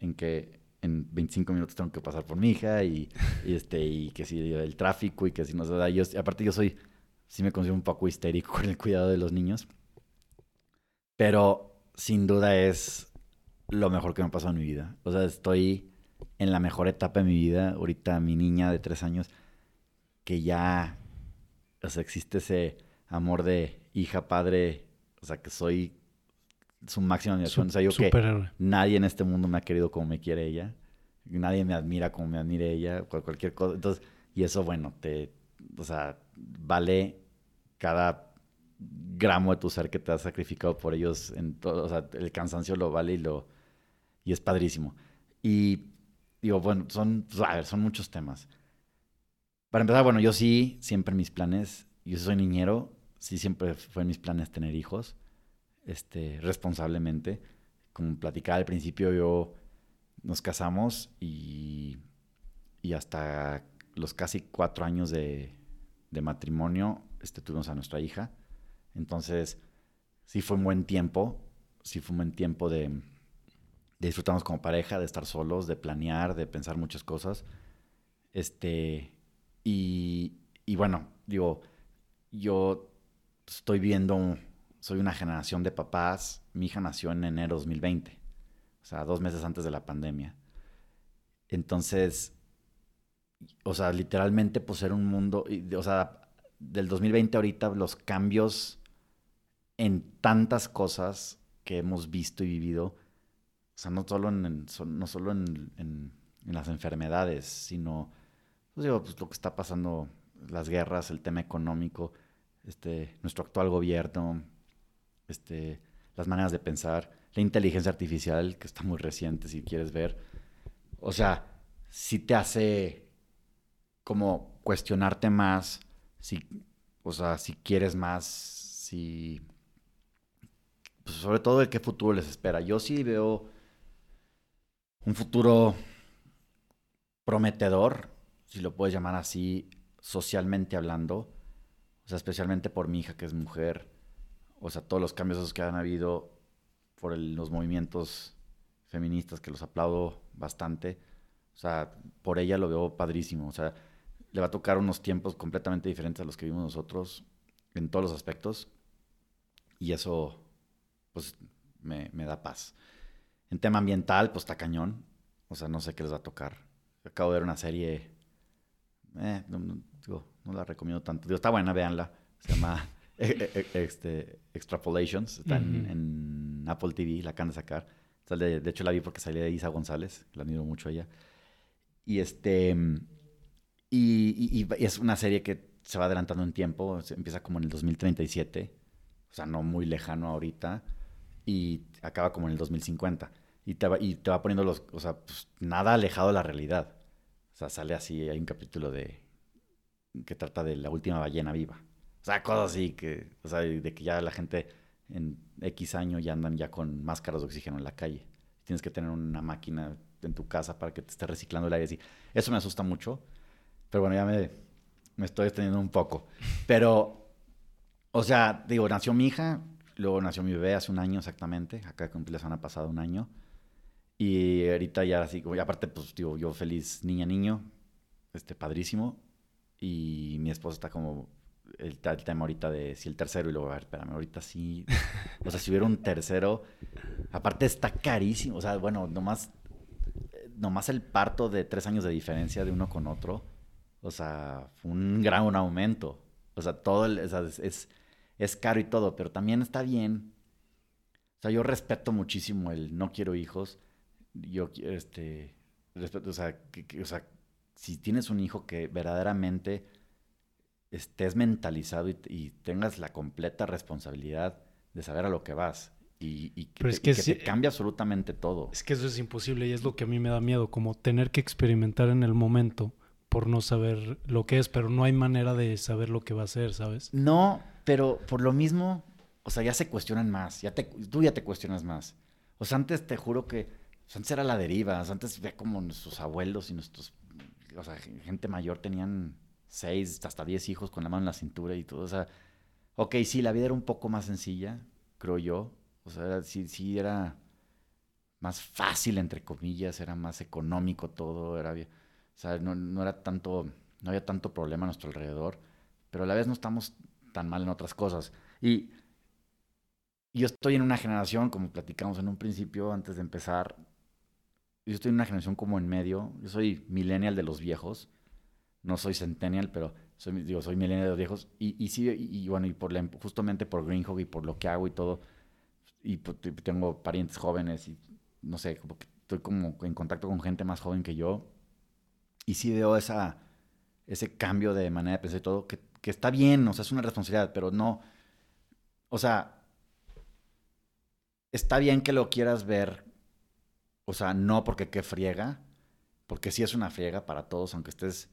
[SPEAKER 2] en que en 25 minutos tengo que pasar por mi hija y, este, y que si el tráfico y que si no se da, yo, aparte yo soy sí me considero un poco histérico con el cuidado de los niños. Pero sin duda es lo mejor que me ha pasado en mi vida. O sea, estoy en la mejor etapa de mi vida. Ahorita mi niña de tres años, que ya, o sea, existe ese amor de hija, padre, o sea, que soy su máxima admiración. o sea, yo que nadie en este mundo me ha querido como me quiere ella. Nadie me admira como me admire ella, cualquier cosa. Entonces, y eso, bueno, te, o sea, vale cada gramo de tu ser que te has sacrificado por ellos en todo, o sea, el cansancio lo vale y lo y es padrísimo. Y digo, bueno, son pues, a ver, son muchos temas. Para empezar, bueno, yo sí siempre mis planes, yo soy niñero, sí siempre fue en mis planes tener hijos, este, responsablemente. Como platicaba al principio, yo nos casamos y, y hasta los casi cuatro años de, de matrimonio este, tuvimos a nuestra hija. Entonces, sí fue un buen tiempo, sí fue un buen tiempo de, de disfrutarnos como pareja, de estar solos, de planear, de pensar muchas cosas. Este, y, y bueno, digo, yo estoy viendo, soy una generación de papás, mi hija nació en enero de 2020, o sea, dos meses antes de la pandemia. Entonces, o sea, literalmente pues era un mundo, o sea, del 2020 ahorita los cambios en tantas cosas que hemos visto y vivido, o sea, no solo en, no solo en, las enfermedades, sino pues pues, lo que está pasando, las guerras, el tema económico, este, nuestro actual gobierno, este, las maneras de pensar, la inteligencia artificial, que está muy reciente, si quieres ver. O sea, si te hace como cuestionarte más, si, o sea, si quieres más, si... Pues sobre todo el qué futuro les espera. Yo sí veo un futuro prometedor, si lo puedes llamar así, socialmente hablando. O sea, especialmente por mi hija que es mujer. O sea, todos los cambios esos que han habido por los movimientos feministas, que los aplaudo bastante. O sea, por ella lo veo padrísimo. O sea, le va a tocar unos tiempos completamente diferentes a los que vimos nosotros en todos los aspectos. Y eso, pues, me, me da paz. En tema ambiental, pues está cañón. O sea, no sé qué les va a tocar. Acabo de ver una serie. Eh, no, la recomiendo tanto. Digo, está buena, véanla. Se llama eh, eh, este, Extrapolations. Está en, Apple TV, la acaban de sacar. De, de, hecho, la vi porque salía de Isa González. La admiro mucho a ella. Y este. Y, y, es una serie que se va adelantando en tiempo. empieza como en el 2037. O sea, no muy lejano ahorita. Y acaba como en el 2050 y te va, y te va poniendo los, o sea, pues nada alejado de la realidad. O sea, sale así, hay un capítulo de que trata de la última ballena viva. O sea, cosas así que, o sea, de que ya la gente en X año ya andan ya con máscaras de oxígeno en la calle. Tienes que tener una máquina en tu casa para que te esté reciclando el aire así. Eso me asusta mucho. Pero bueno, ya me, me estoy extendiendo un poco. Pero, o sea, digo, nació mi hija, luego nació mi bebé hace un año exactamente. Acá cumplí la semana pasada un año. Y ahorita ya así, como, aparte, pues digo, yo feliz niña, niño, este, padrísimo. Y mi esposa está como el, tema ahorita de si el tercero y luego, a ver, espérame, ahorita sí. O sea, si hubiera un tercero, aparte está carísimo. O sea, bueno, nomás, nomás el parto de tres años de diferencia de uno con otro, o sea, fue un gran aumento. O sea, todo el, es, es caro y todo, pero también está bien. O sea, yo respeto muchísimo el no quiero hijos yo, este, respeto, o sea, o sea, si tienes un hijo que verdaderamente estés mentalizado y, tengas la completa responsabilidad de saber a lo que vas y, que, te, cambia absolutamente todo.
[SPEAKER 1] Es que eso es imposible y es lo que a mí me da miedo, como tener que experimentar en el momento por no saber lo que es, pero no hay manera de saber lo que va a ser, ¿sabes?
[SPEAKER 2] No, pero por lo mismo, o sea, ya se cuestionan más, ya te, tú ya te cuestionas más. O sea, antes te juro que antes era la deriva. Antes ve como nuestros abuelos y nuestros. O sea, gente mayor tenían seis, hasta diez hijos con la mano en la cintura y todo. O sea, ok, sí, la vida era un poco más sencilla, creo yo. O sea, sí, sí era más fácil, entre comillas, era más económico todo. Era, o sea, no, no era tanto. No había tanto problema a nuestro alrededor. Pero a la vez no estamos tan mal en otras cosas. Y yo estoy en una generación, como platicamos en un principio antes de empezar, yo estoy en una generación como en medio. Yo soy millennial de los viejos. No soy centennial, pero soy, digo, soy millennial de los viejos. Y, y sí, y, bueno, y por justamente por Greenhog y por lo que hago y todo. Y tengo parientes jóvenes y no sé, como que estoy como en contacto con gente más joven que yo. Y sí veo esa, ese cambio de manera de pensar y todo, que, que está bien, o sea, es una responsabilidad, pero no. O sea, está bien que lo quieras ver o sea, no porque qué friega, porque sí es una friega para todos, aunque estés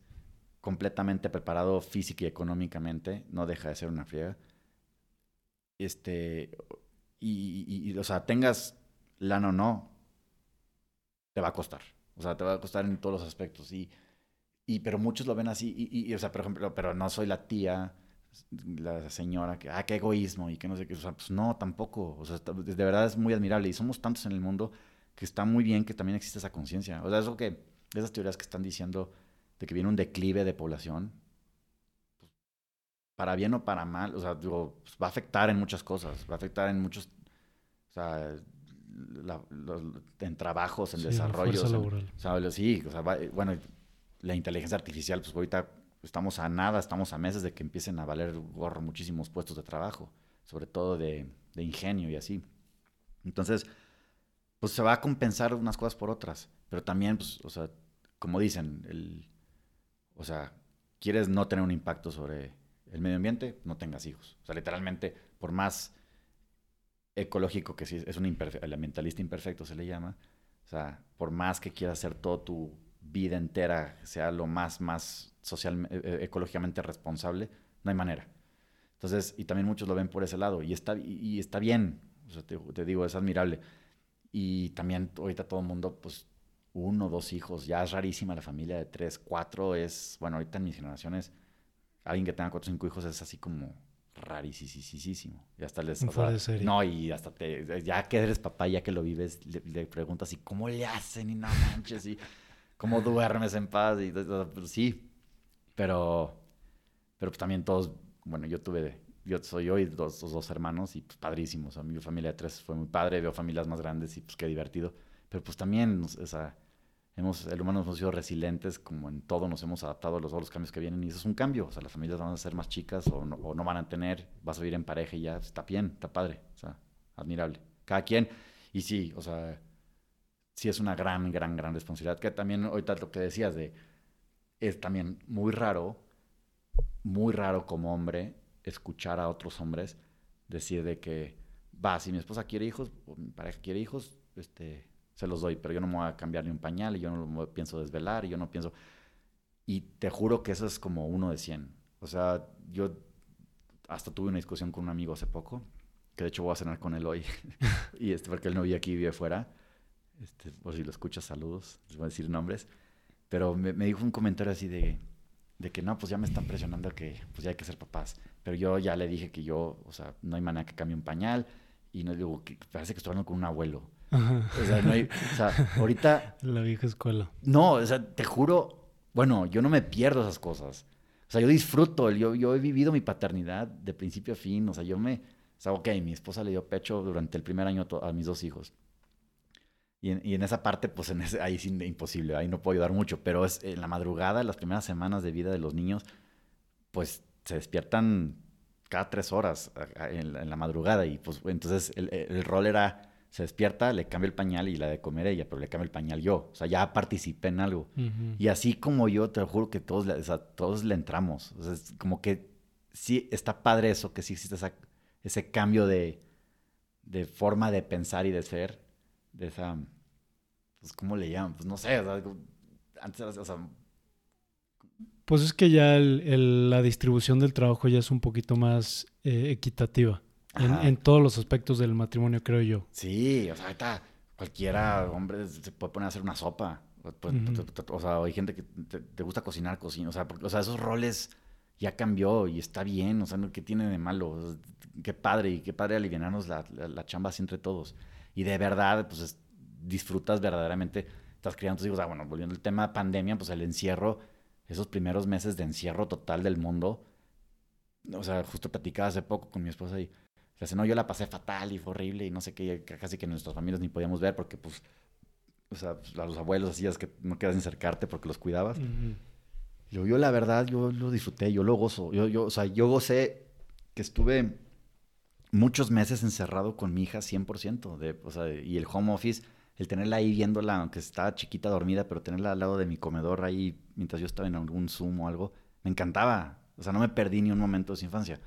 [SPEAKER 2] completamente preparado física y económicamente, no deja de ser una friega. Este, y, o sea, tengas lana o no, te va a costar. O sea, te va a costar en todos los aspectos. Y, y pero muchos lo ven así. Y, o sea, por ejemplo, pero no soy la tía, la señora que, ah, qué egoísmo y que no sé qué. O sea, pues no, tampoco. O sea, de verdad es muy admirable. Y somos tantos en el mundo que está muy bien que también existe esa conciencia. O sea, eso que, esas teorías que están diciendo de que viene un declive de población, pues, para bien o para mal, o sea, digo, pues, va a afectar en muchas cosas, va a afectar en muchos, o sea, en trabajos, en desarrollo. o sea, sí, o sea, bueno, la inteligencia artificial, pues ahorita estamos a nada, estamos a meses de que empiecen a valer gorro muchísimos puestos de trabajo, sobre todo de, de ingenio y así. Entonces, pues se va a compensar unas cosas por otras. Pero también, pues, o sea, como dicen, el, o sea, quieres no tener un impacto sobre el medio ambiente, no tengas hijos. O sea, literalmente, por más ecológico que sí, es un ambientalista imperfecto se le llama, o sea, por más que quieras hacer toda tu vida entera, sea lo más, más social, eh, eh, ecológicamente responsable, no hay manera. Entonces, y también muchos lo ven por ese lado, y está, y, está bien, te, digo, es admirable. Y también ahorita todo el mundo, pues, uno, dos hijos, ya es rarísima la familia de tres, cuatro es, bueno, ahorita en mis generaciones, alguien que tenga cuatro o cinco hijos es así como rarísimo. Y hasta les... no, y hasta te... Ya que eres papá, ya que lo vives, le, preguntas, ¿y cómo le hacen? Y no manches, y cómo duermes en paz. Y, pues, sí, pero... Pero pues también todos... Bueno, yo tuve... Yo soy hoy dos, dos, hermanos y pues padrísimos. A mi familia de tres fue muy padre. Veo familias más grandes y pues qué divertido. Pero pues también, o sea hemos, el humano hemos sido resilientes, como en todo nos hemos adaptado a los, los cambios que vienen y eso es un cambio. O sea, las familias van a ser más chicas o no, o no van a tener, vas a vivir en pareja y ya está bien, está padre, o sea, admirable. Cada quien, y sí, o sea, sí es una gran, gran, gran responsabilidad. Que también ahorita lo que decías de, es también muy raro, muy raro como hombre escuchar a otros hombres decir de que, va, si mi esposa quiere hijos, o mi pareja quiere hijos, este, se los doy, pero yo no me voy a cambiar ni un pañal, y yo no me pienso desvelar, y yo no pienso... Y te juro que eso es como uno de 100. O sea, yo hasta tuve una discusión con un amigo hace poco, que de hecho voy a cenar con él hoy, y este, porque él no vive aquí, vive fuera. Este, por si lo escuchas, saludos, les voy a decir nombres. Pero me, dijo un comentario así de, de que no, pues ya me están presionando que pues ya hay que ser papás. Pero yo ya le dije que yo, o sea, no hay manera que cambie un pañal, y no digo, que parece que estoy hablando con un abuelo. O sea, no hay, o sea, ahorita...
[SPEAKER 1] La vieja escuela.
[SPEAKER 2] No, o sea, te juro, bueno, yo no me pierdo esas cosas. O sea, yo disfruto, yo, yo he vivido mi paternidad de principio a fin, o sea, yo me... O sea, ok, mi esposa le dio pecho durante el primer año a mis dos hijos. Y en, y en esa parte, pues en ese, ahí sí imposible, ahí no puedo ayudar mucho, pero es en la madrugada, las primeras semanas de vida de los niños, pues se despiertan cada tres horas en, la madrugada y pues entonces el, el rol era se despierta, le cambio el pañal y la de comer ella, pero le cambio el pañal yo. O sea, ya participé en algo. Y así como yo, te juro que todos, todos le entramos. O sea, es como que sí está padre eso, que sí existe ese cambio de, de, forma de pensar y de ser. De esa. Pues, ¿cómo le llaman? Pues no sé. O sea, antes, o sea,
[SPEAKER 1] pues es que ya la distribución del trabajo ya es un poquito más eh, equitativa. En, todos los aspectos del matrimonio, creo yo.
[SPEAKER 2] Sí, o sea, ahorita cualquiera, hombre, se puede poner a hacer una sopa. Pues, o sea, hay gente que te, gusta cocinar, cocina. O sea, o sea, esos roles ya cambió y está bien. O sea, ¿qué tiene de malo? qué padre y qué padre aliviarnos la, la, chamba así entre todos. Y de verdad, pues disfrutas verdaderamente. Estás criando tus hijos. Ah, bueno, volviendo al tema pandemia, pues el encierro, esos primeros meses de encierro total del mundo. O sea, justo platicaba hace poco con mi esposa y sea, no, yo la pasé fatal y fue horrible y no sé qué, casi que nuestras familias ni podíamos ver porque, pues, o sea, pues, a los abuelos hacías que no quedas acercarte porque los cuidabas. yo, yo, la verdad, yo lo disfruté, yo lo gozo. Yo, yo, o sea, yo gocé que estuve muchos meses encerrado con mi hija 100%. De, o sea, y el home office, el tenerla ahí viéndola, aunque estaba chiquita, dormida, pero tenerla al lado de mi comedor ahí mientras yo estaba en algún Zoom o algo, me encantaba. O sea, no me perdí ni un momento de su infancia.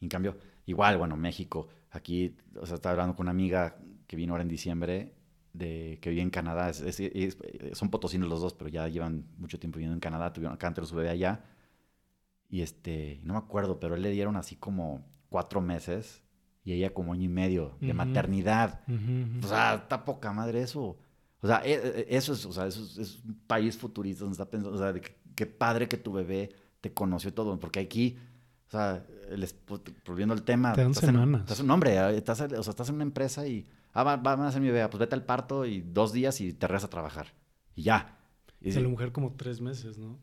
[SPEAKER 2] en cambio, Igual, bueno, México, aquí, o sea, estaba hablando con una amiga que vino ahora en diciembre, de, que vive en Canadá, son potosinos los dos, pero ya llevan mucho tiempo viviendo en Canadá, tuvieron acá antes su bebé allá, y este, no me acuerdo, pero él le dieron así como cuatro meses, y ella como año y medio de maternidad. O sea, está poca madre eso. O sea, e, e, eso es, o sea, eso es, un país futurista donde está pensando, o sea, qué padre que tu bebé te conoció todo, porque aquí o sea, volviendo al tema.
[SPEAKER 1] Te dan semanas.
[SPEAKER 2] estás un hombre, estás, o sea, estás en una empresa y. Ah, va, van a hacer mi bebé, pues vete al parto y dos días y te regresas a trabajar. Y ya.
[SPEAKER 1] Y a la mujer como tres meses, ¿no?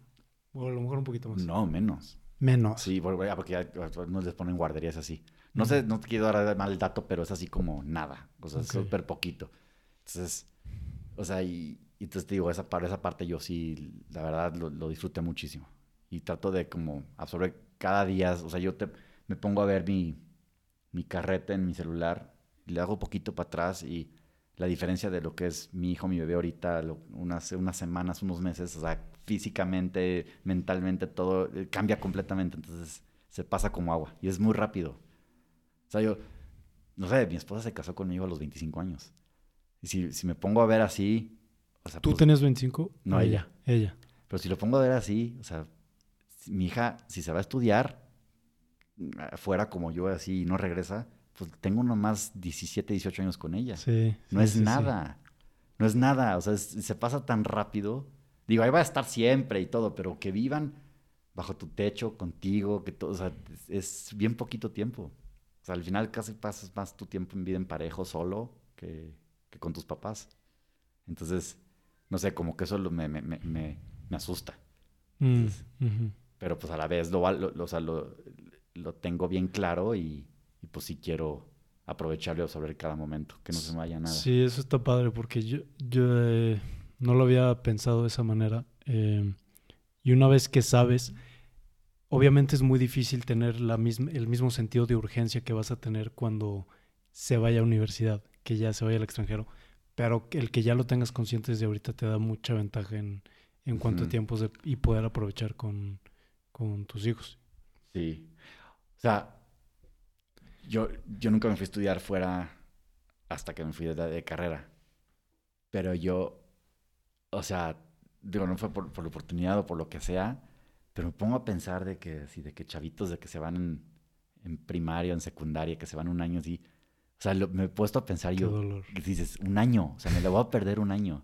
[SPEAKER 1] O a lo mejor un poquito más.
[SPEAKER 2] No, menos.
[SPEAKER 1] Menos.
[SPEAKER 2] Sí, porque ya no les ponen guarderías así. No sé, no te quiero dar mal el dato, pero es así como nada. O sea, súper poquito. Entonces, o sea, y, entonces te digo, esa, esa parte yo sí, la verdad, lo, lo disfruté muchísimo. Y trato de como absorber cada día, o sea, yo te, me pongo a ver mi, mi carreta en mi celular, le hago poquito para atrás y la diferencia de lo que es mi hijo, mi bebé ahorita, unas, unas semanas, unos meses, o sea, físicamente, mentalmente, todo eh, cambia completamente. Entonces se pasa como agua y es muy rápido. O sea, yo, no sé, mi esposa se casó conmigo a los 25 años. Y si, si me pongo a ver así...
[SPEAKER 1] O sea, ¿Tú pues, tenías 25?
[SPEAKER 2] No, ella.
[SPEAKER 1] Ella.
[SPEAKER 2] Pero si lo pongo a ver así, o sea, mi hija, si se va a estudiar fuera como yo así y no regresa, pues tengo nomás 17, 18 años con ella.
[SPEAKER 1] Sí.
[SPEAKER 2] No es nada. No es nada. O sea, se pasa tan rápido. Digo, ahí va a estar siempre y todo, pero que vivan bajo tu techo, contigo, que todo, o sea, es bien poquito tiempo. O sea, al final casi pasas más tu tiempo en vida en parejo solo que, con tus papás. Entonces, no sé, como que eso me, me, me, me asusta.
[SPEAKER 1] Mm,
[SPEAKER 2] pero pues a la vez lo, lo, lo, lo tengo bien claro y, y pues sí quiero aprovecharlo y absorber cada momento, que no se me vaya nada.
[SPEAKER 1] Sí, eso está padre porque yo, yo eh, no lo había pensado de esa manera. Eh, y una vez que sabes, obviamente es muy difícil tener la misma, el mismo sentido de urgencia que vas a tener cuando se vaya a universidad, que ya se vaya al extranjero. Pero el que ya lo tengas consciente desde ahorita te da mucha ventaja en, en cuanto a tiempos y poder aprovechar con, con tus hijos.
[SPEAKER 2] Sí. O sea, yo, yo nunca me fui a estudiar fuera hasta que me fui de, de carrera. Pero yo, o sea, digo, no fue por, la oportunidad o por lo que sea, pero me pongo a pensar de que, sí, de que chavitos de que se van en, en primaria, en secundaria, que se van un año así. O sea, me he puesto a pensar
[SPEAKER 1] Qué
[SPEAKER 2] yo,
[SPEAKER 1] dolor.
[SPEAKER 2] dices, un año, o sea, me lo voy a perder un año.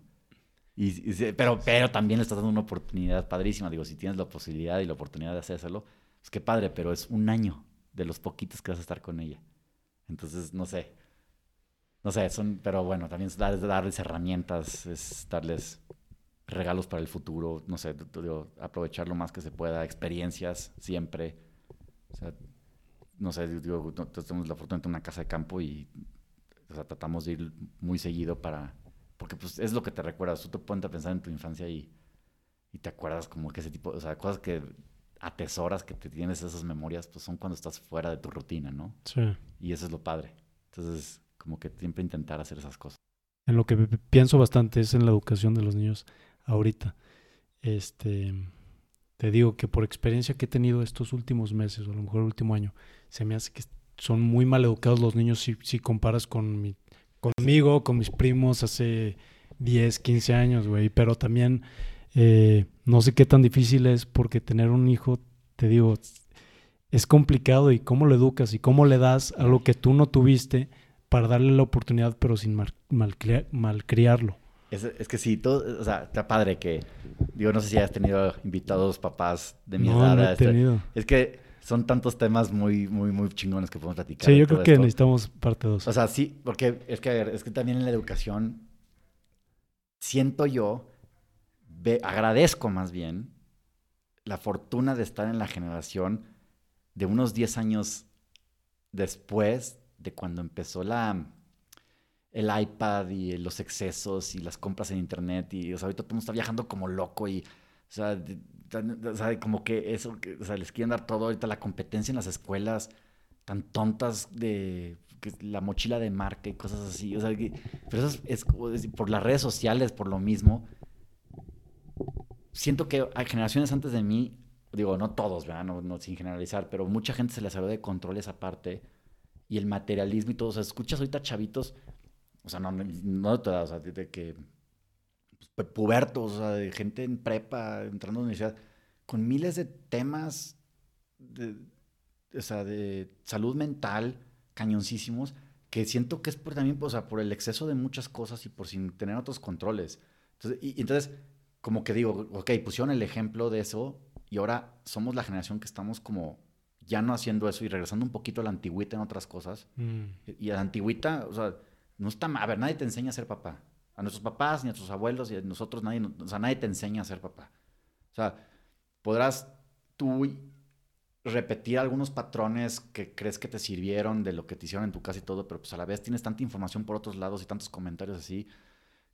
[SPEAKER 2] Y, pero, pero también le estás dando una oportunidad padrísima. Digo, si tienes la posibilidad y la oportunidad de hacerlo, pues qué padre, pero es un año de los poquitos que vas a estar con ella. Entonces, no sé. No sé, son, pero bueno, también es darles herramientas, es darles regalos para el futuro, no sé, aprovechar lo más que se pueda, experiencias siempre. O sea, no sé, digo, tenemos la fortuna de una casa de campo y o sea, tratamos de ir muy seguido para, porque pues es lo que te recuerdas, tú te pones a pensar en tu infancia y, y te acuerdas como que ese tipo, o sea, cosas que atesoras que te tienes esas memorias, pues son cuando estás fuera de tu rutina, ¿no?
[SPEAKER 1] Sí.
[SPEAKER 2] Y eso es lo padre. Entonces, como que siempre intentar hacer esas cosas.
[SPEAKER 1] En lo que pienso bastante es en la educación de los niños ahorita. Este, te digo que por experiencia que he tenido estos últimos meses, o a lo mejor el último año, se me hace que son muy mal educados los niños si, comparas con mi, conmigo, con mis primos hace 10, 15 años, güey. Pero también eh, no sé qué tan difícil es porque tener un hijo, te digo, es complicado y cómo lo educas y cómo le das a lo que tú no tuviste para darle la oportunidad, pero sin mal, malcriarlo.
[SPEAKER 2] Es, es, que sí, todo, o sea, está padre que, digo, no sé si has tenido invitados papás de mi edad.
[SPEAKER 1] No he este, tenido.
[SPEAKER 2] Es que son tantos temas muy, muy, muy chingones que podemos platicar.
[SPEAKER 1] Sí, yo creo que necesitamos parte 2.
[SPEAKER 2] O sea, sí, porque es que, es que también en la educación siento yo agradezco más bien la fortuna de estar en la generación de unos 10 años después de cuando empezó la el iPad y los excesos y las compras en internet y o sea, ahorita todo el mundo está viajando como loco y o sea, como que eso, o sea, les quieren dar todo ahorita la competencia en las escuelas tan tontas de la mochila de marca y cosas así, o sea, pero eso es por las redes sociales, por lo mismo, siento que hay generaciones antes de mí, digo, no todos, ¿verdad? No, sin generalizar, pero mucha gente se les salió de control esa parte y el materialismo y todo. O sea, escuchas ahorita chavitos, o sea, no, no de toda o sea, de, que pues, pubertos, o sea, de gente en prepa, entrando a la universidad, con miles de temas de, o sea, de salud mental cañoncísimos, que siento que es por también, o sea, por el exceso de muchas cosas y por sin tener otros controles. Entonces, y entonces como que digo, ok, pusieron el ejemplo de eso y ahora somos la generación que estamos como ya no haciendo eso y regresando un poquito a la antigüita en otras cosas.
[SPEAKER 1] Mm.
[SPEAKER 2] Y a la antigüita, o sea, no está mal. A ver, nadie te enseña a ser papá. A nuestros papás, ni a nuestros abuelos, y a nosotros, nadie, o sea, nadie te enseña a ser papá. O sea, podrás tú repetir algunos patrones que crees que te sirvieron de lo que te hicieron en tu casa y todo, pero pues a la vez tienes tanta información por otros lados y tantos comentarios así,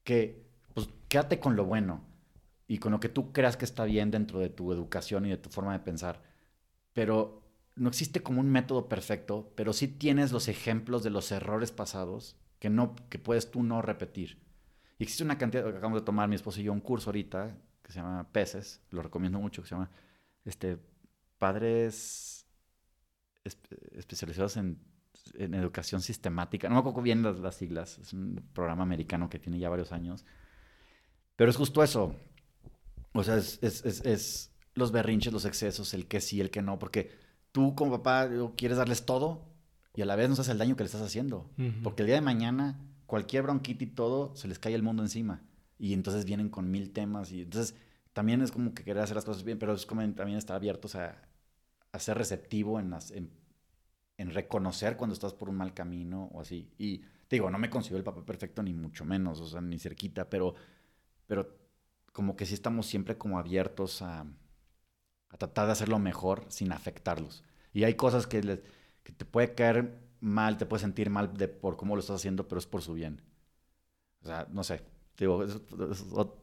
[SPEAKER 2] que pues quédate con lo bueno y con lo que tú creas que está bien dentro de tu educación y de tu forma de pensar. Pero no existe como un método perfecto, pero sí tienes los ejemplos de los errores pasados que, no, que puedes tú no repetir. Y existe una cantidad, acabamos de tomar mi esposo y yo un curso ahorita que se llama Peces, lo recomiendo mucho, que se llama este, Padres especializados en, en, educación sistemática. No me acuerdo bien las, las siglas, es un programa americano que tiene ya varios años. Pero es justo eso. O sea, es, es, es, es los berrinches, los excesos, el que sí, el que no, porque tú como papá quieres darles todo y a la vez no sabes el daño que le estás haciendo. Porque el día de mañana, cualquier bronquita y todo, se les cae el mundo encima. Y entonces vienen con mil temas. Y entonces también es como que querer hacer las cosas bien, pero es como también estar abiertos a, a ser receptivo en, las, en, en, reconocer cuando estás por un mal camino o así. Y te digo, no me considero el papá perfecto, ni mucho menos, o sea, ni cerquita, pero, pero como que sí estamos siempre como abiertos a, a tratar de hacerlo mejor sin afectarlos. Y hay cosas que, les, que te puede caer mal, te puede sentir mal de, por cómo lo estás haciendo, pero es por su bien. O sea, no sé. Digo, es,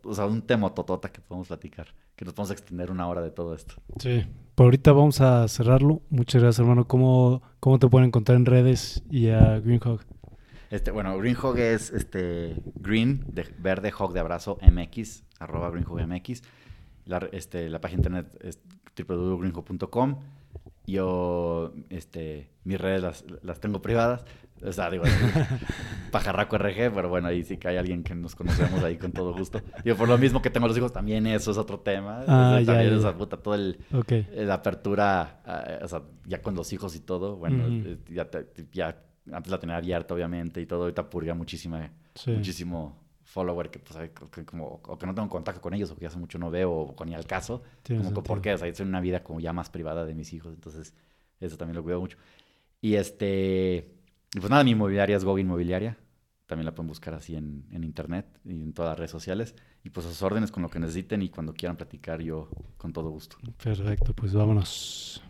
[SPEAKER 2] o sea, un tema totota que podemos platicar, que nos podemos extender una hora de todo esto.
[SPEAKER 1] Sí, por ahorita vamos a cerrarlo. Muchas gracias, hermano. ¿Cómo, cómo te pueden encontrar en redes y a Greenhog?
[SPEAKER 2] Este, bueno, Greenhog es este, green, de verde, hog de abrazo, mx, arroba greenhogmx. La, este, la página de internet es www.greenhog.com. Yo, este, mis redes las, las tengo privadas. O sea, digo, pajarraco RG, pero bueno, ahí sí que hay alguien que nos conocemos ahí con todo gusto. Yo por lo mismo que tengo los hijos, también eso es otro tema. Ah, ya, también esa puta, todo el, la apertura, uh, o sea, ya con los hijos y todo, bueno, uh -huh. ya, ya, antes la tenía abierta, obviamente, y todo, ahorita purga muchísima, sí. muchísimo follower que, pues, que como, o que no tengo contacto con ellos, o que hace mucho no veo, o con ni al caso. Como que, porque o sea, es una vida como ya más privada de mis hijos, entonces eso también lo cuido mucho. Y este, pues nada, mi inmobiliaria es Go Inmobiliaria. También la pueden buscar así en, en, internet y en todas las redes sociales. Y pues a sus órdenes con lo que necesiten y cuando quieran platicar yo con todo gusto.
[SPEAKER 1] Perfecto, pues vámonos.